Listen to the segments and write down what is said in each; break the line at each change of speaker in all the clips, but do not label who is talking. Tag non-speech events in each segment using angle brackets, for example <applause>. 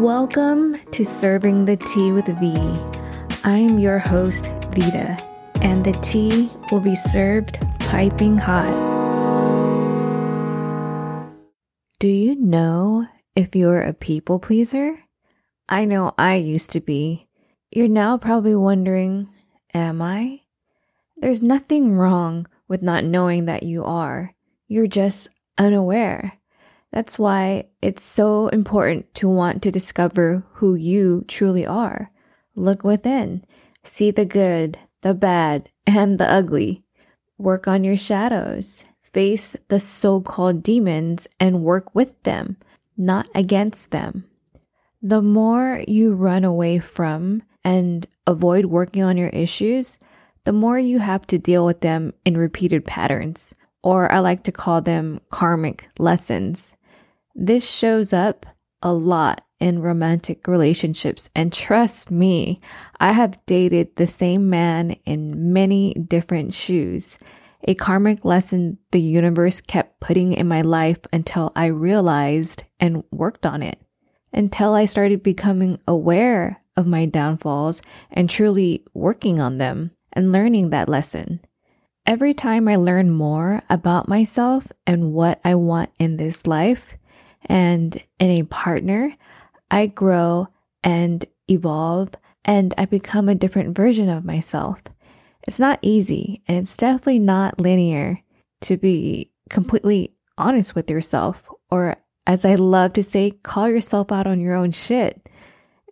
Welcome to Serving the Tea with V. I'm your host, Vita, and the tea will be served piping hot. Do you know if you're a people pleaser? I know I used to be. You're now probably wondering, am I? There's nothing wrong with not knowing that you are. You're just unaware. That's why it's so important to want to discover who you truly are. Look within, see the good, the bad, <laughs> and the ugly. Work on your shadows. Face the so called demons and work with them, not against them. The more you run away from and avoid working on your issues, the more you have to deal with them in repeated patterns, or I like to call them karmic lessons. This shows up a lot in romantic relationships, and trust me, I have dated the same man in many different shoes. A karmic lesson the universe kept putting in my life until I realized and worked on it. Until I started becoming aware of my downfalls and truly working on them and learning that lesson. Every time I learn more about myself and what I want in this life and in a partner, I grow and evolve and I become a different version of myself. It's not easy and it's definitely not linear to be completely honest with yourself, or as I love to say, call yourself out on your own shit.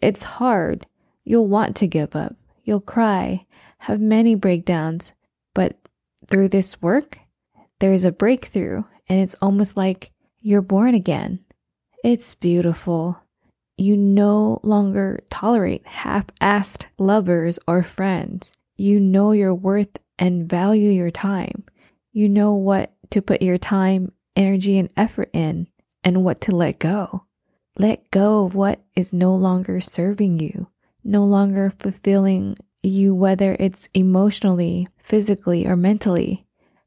It's hard. You'll want to give up. You'll cry have many breakdowns, but through this work, there is a breakthrough, and it's almost like you're born again. It's beautiful. You no longer tolerate half assed lovers or friends. You know your worth and value your time. You know what to put your time, energy, and effort in, and what to let go. Let go of what is no longer serving you, no longer fulfilling you, whether it's emotionally, physically, or mentally.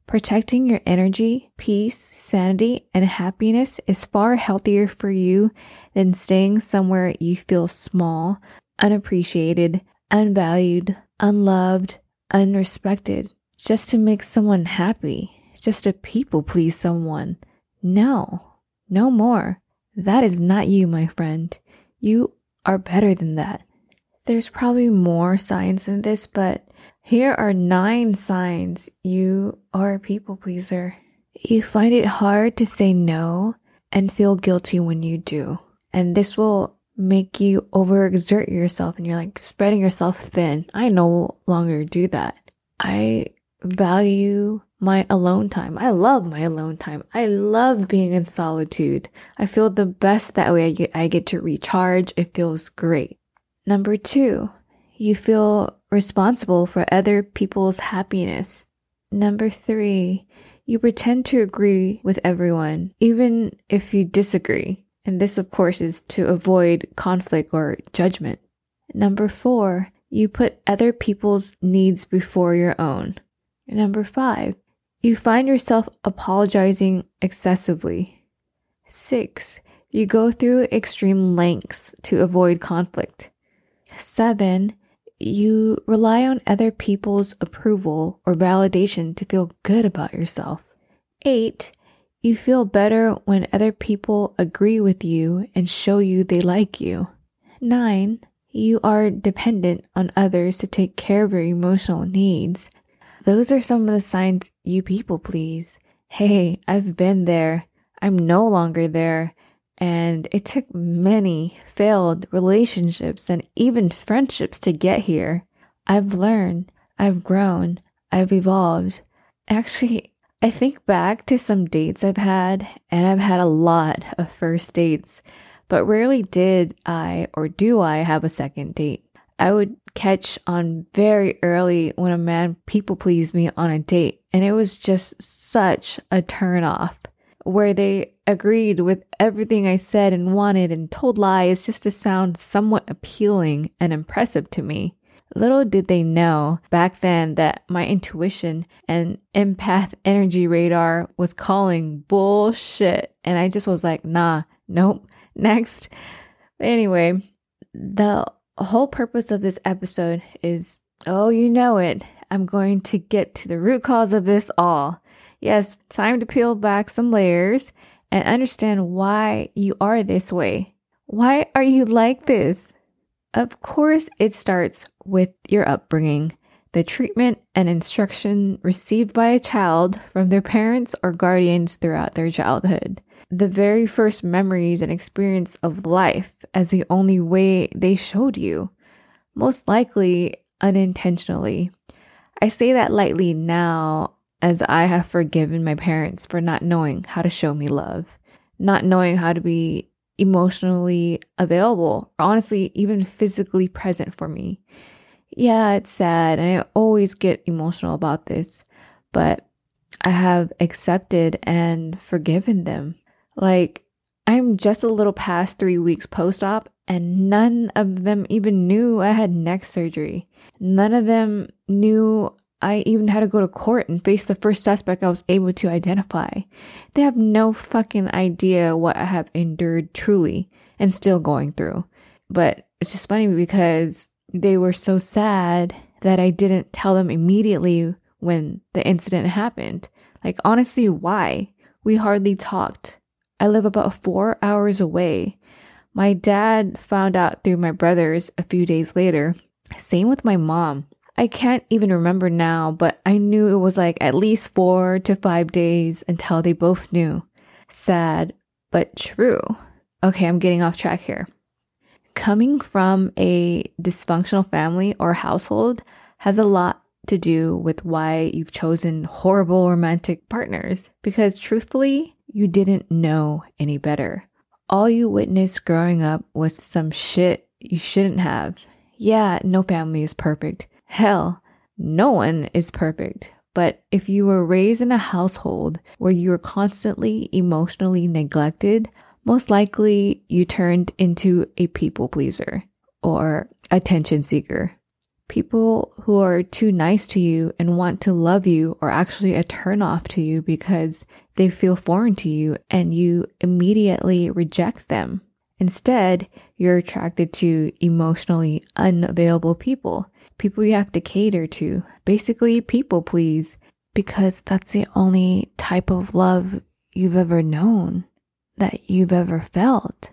Protecting your energy, peace, sanity, and happiness is far healthier for you than staying somewhere you feel small, unappreciated, unvalued, unloved, unrespected, just to make someone happy, just to people please someone. No, no more. That is not you, my friend. You are better than that. There's probably more signs than this, but here are nine signs you are a people pleaser. You find it hard to say no and feel guilty when you do. And this will make you overexert yourself and you're like spreading yourself thin. I no longer do that. I value my alone time. I love my alone time. I love being in solitude. I feel the best that way. I get, I get to recharge. It feels great. Number two, you feel responsible for other people's happiness. Number three, you pretend to agree with everyone, even if you disagree. And this, of course, is to avoid conflict or judgment. Number four, you put other people's needs before your own. Number five, you find yourself apologizing excessively. Six, you go through extreme lengths to avoid conflict. Seven, you rely on other people's approval or validation to feel good about yourself. Eight, you feel better when other people agree with you and show you they like you. Nine, you are dependent on others to take care of your emotional needs. Those are some of the signs you people please. Hey, I've been there. I'm no longer there. And it took many failed relationships and even friendships to get here. I've learned, I've grown, I've evolved. Actually, I think back to some dates I've had, and I've had a lot of first dates, but rarely did I or do I have a second date. I would catch on very early when a man people pleased me on a date, and it was just such a turn off where they agreed with everything I said and wanted and told lies just to sound somewhat appealing and impressive to me. Little did they know back then that my intuition and empath energy radar was calling bullshit. And I just was like, nah, nope, <laughs> next. Anyway, the whole purpose of this episode is oh, you know it. I'm going to get to the root cause of this all. Yes, time to peel back some layers and understand why you are this way. Why are you like this? Of course, it starts with your upbringing, the treatment and instruction received by a child from their parents or guardians throughout their childhood. The very first memories and experience of life as the only way they showed you, most likely unintentionally. I say that lightly now as I have forgiven my parents for not knowing how to show me love, not knowing how to be emotionally available, or honestly, even physically present for me. Yeah, it's sad, and I always get emotional about this, but I have accepted and forgiven them. Like, I'm just a little past three weeks post op, and none of them even knew I had neck surgery. None of them knew I even had to go to court and face the first suspect I was able to identify. They have no fucking idea what I have endured truly and still going through. But it's just funny because they were so sad that I didn't tell them immediately when the incident happened. Like, honestly, why? We hardly talked. I live about four hours away. My dad found out through my brothers a few days later. Same with my mom. I can't even remember now, but I knew it was like at least four to five days until they both knew. Sad, but true. Okay, I'm getting off track here. Coming from a dysfunctional family or household has a lot to do with why you've chosen horrible romantic partners because truthfully, you didn't know any better. All you witnessed growing up was some shit you shouldn't have. Yeah, no family is perfect. Hell, no one is perfect. But if you were raised in a household where you were constantly emotionally neglected, most likely you turned into a people pleaser or attention seeker. People who are too nice to you and want to love you are actually a turn off to you because they feel foreign to you and you immediately reject them. Instead, you're attracted to emotionally unavailable people people you have to cater to. Basically, people please, because that's the only type of love you've ever known, that you've ever felt.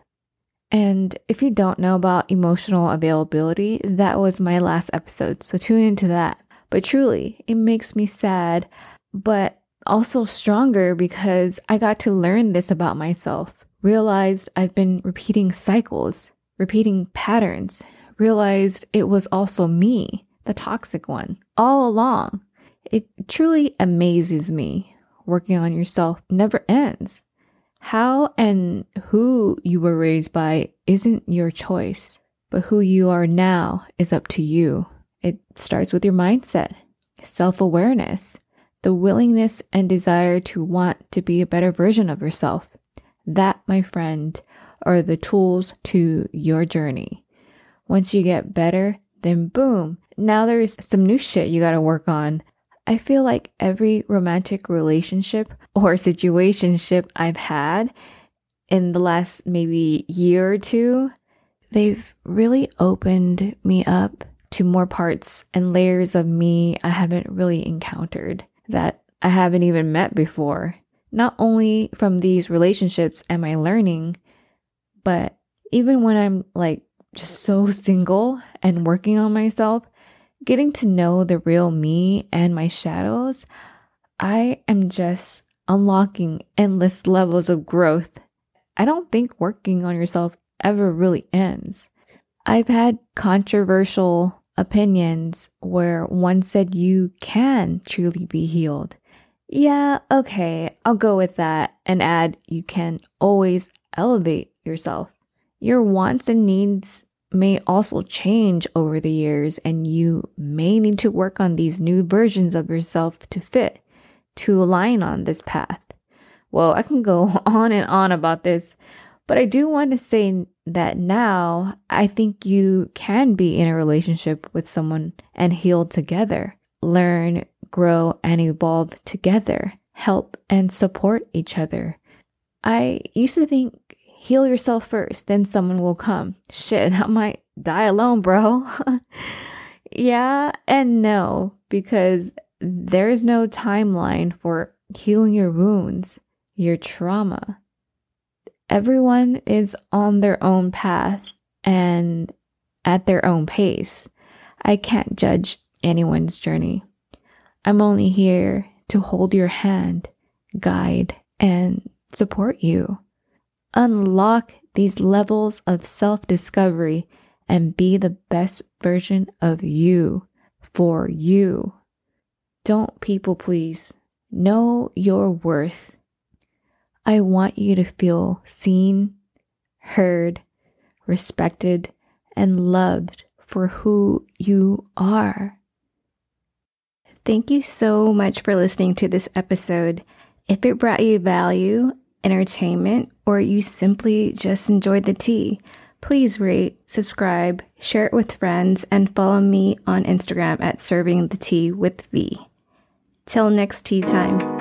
And if you don't know about emotional availability, that was my last episode, so tune into that. But truly, it makes me sad, but also stronger because I got to learn this about myself. Realized I've been repeating cycles, repeating patterns, realized it was also me, the toxic one, all along. It truly amazes me. Working on yourself never ends. How and who you were raised by isn't your choice, but who you are now is up to you. It starts with your mindset, self awareness, the willingness and desire to want to be a better version of yourself. That, my friend, are the tools to your journey. Once you get better, then boom, now there's some new shit you gotta work on. I feel like every romantic relationship <laughs> or situationship I've had in the last maybe year or two, they've really opened me up to more parts and layers of me I haven't really encountered that I haven't even met before. Not only from these relationships am I learning, but even when I'm like just so single and working on myself, getting to know the real me and my shadows, I am just unlocking endless levels of growth. I don't think working on yourself ever really ends. I've had controversial opinions where one said you can truly be healed. Yeah, okay, I'll go with that and add you can always elevate yourself. Your wants and needs may also change over the years, and you may need to work on these new versions of yourself to fit, to align on this path. Well, I can go <laughs> on and on about this, but I do want to say that now I think you can be in a relationship with someone and heal together, learn, grow, and evolve together, help and support each other. I used to think heal yourself first, then someone will come. Shit, <laughs> I might die alone, bro. <laughs> yeah, and no, because there's no timeline for healing your wounds, your trauma. Everyone is on their own path and at their own pace. I can't judge anyone's journey. I'm only here to hold your hand, guide, and support you. Unlock these levels of self discovery and be the best version of you for you. Don't people please. Know your worth. I want you to feel seen, heard, respected, and loved for who you are. Thank you so much for listening to this episode. If it brought you value, entertainment, or you simply just enjoyed the tea, please rate, subscribe, share it with friends, and follow me on Instagram at serving the tea with V. Till next tea time.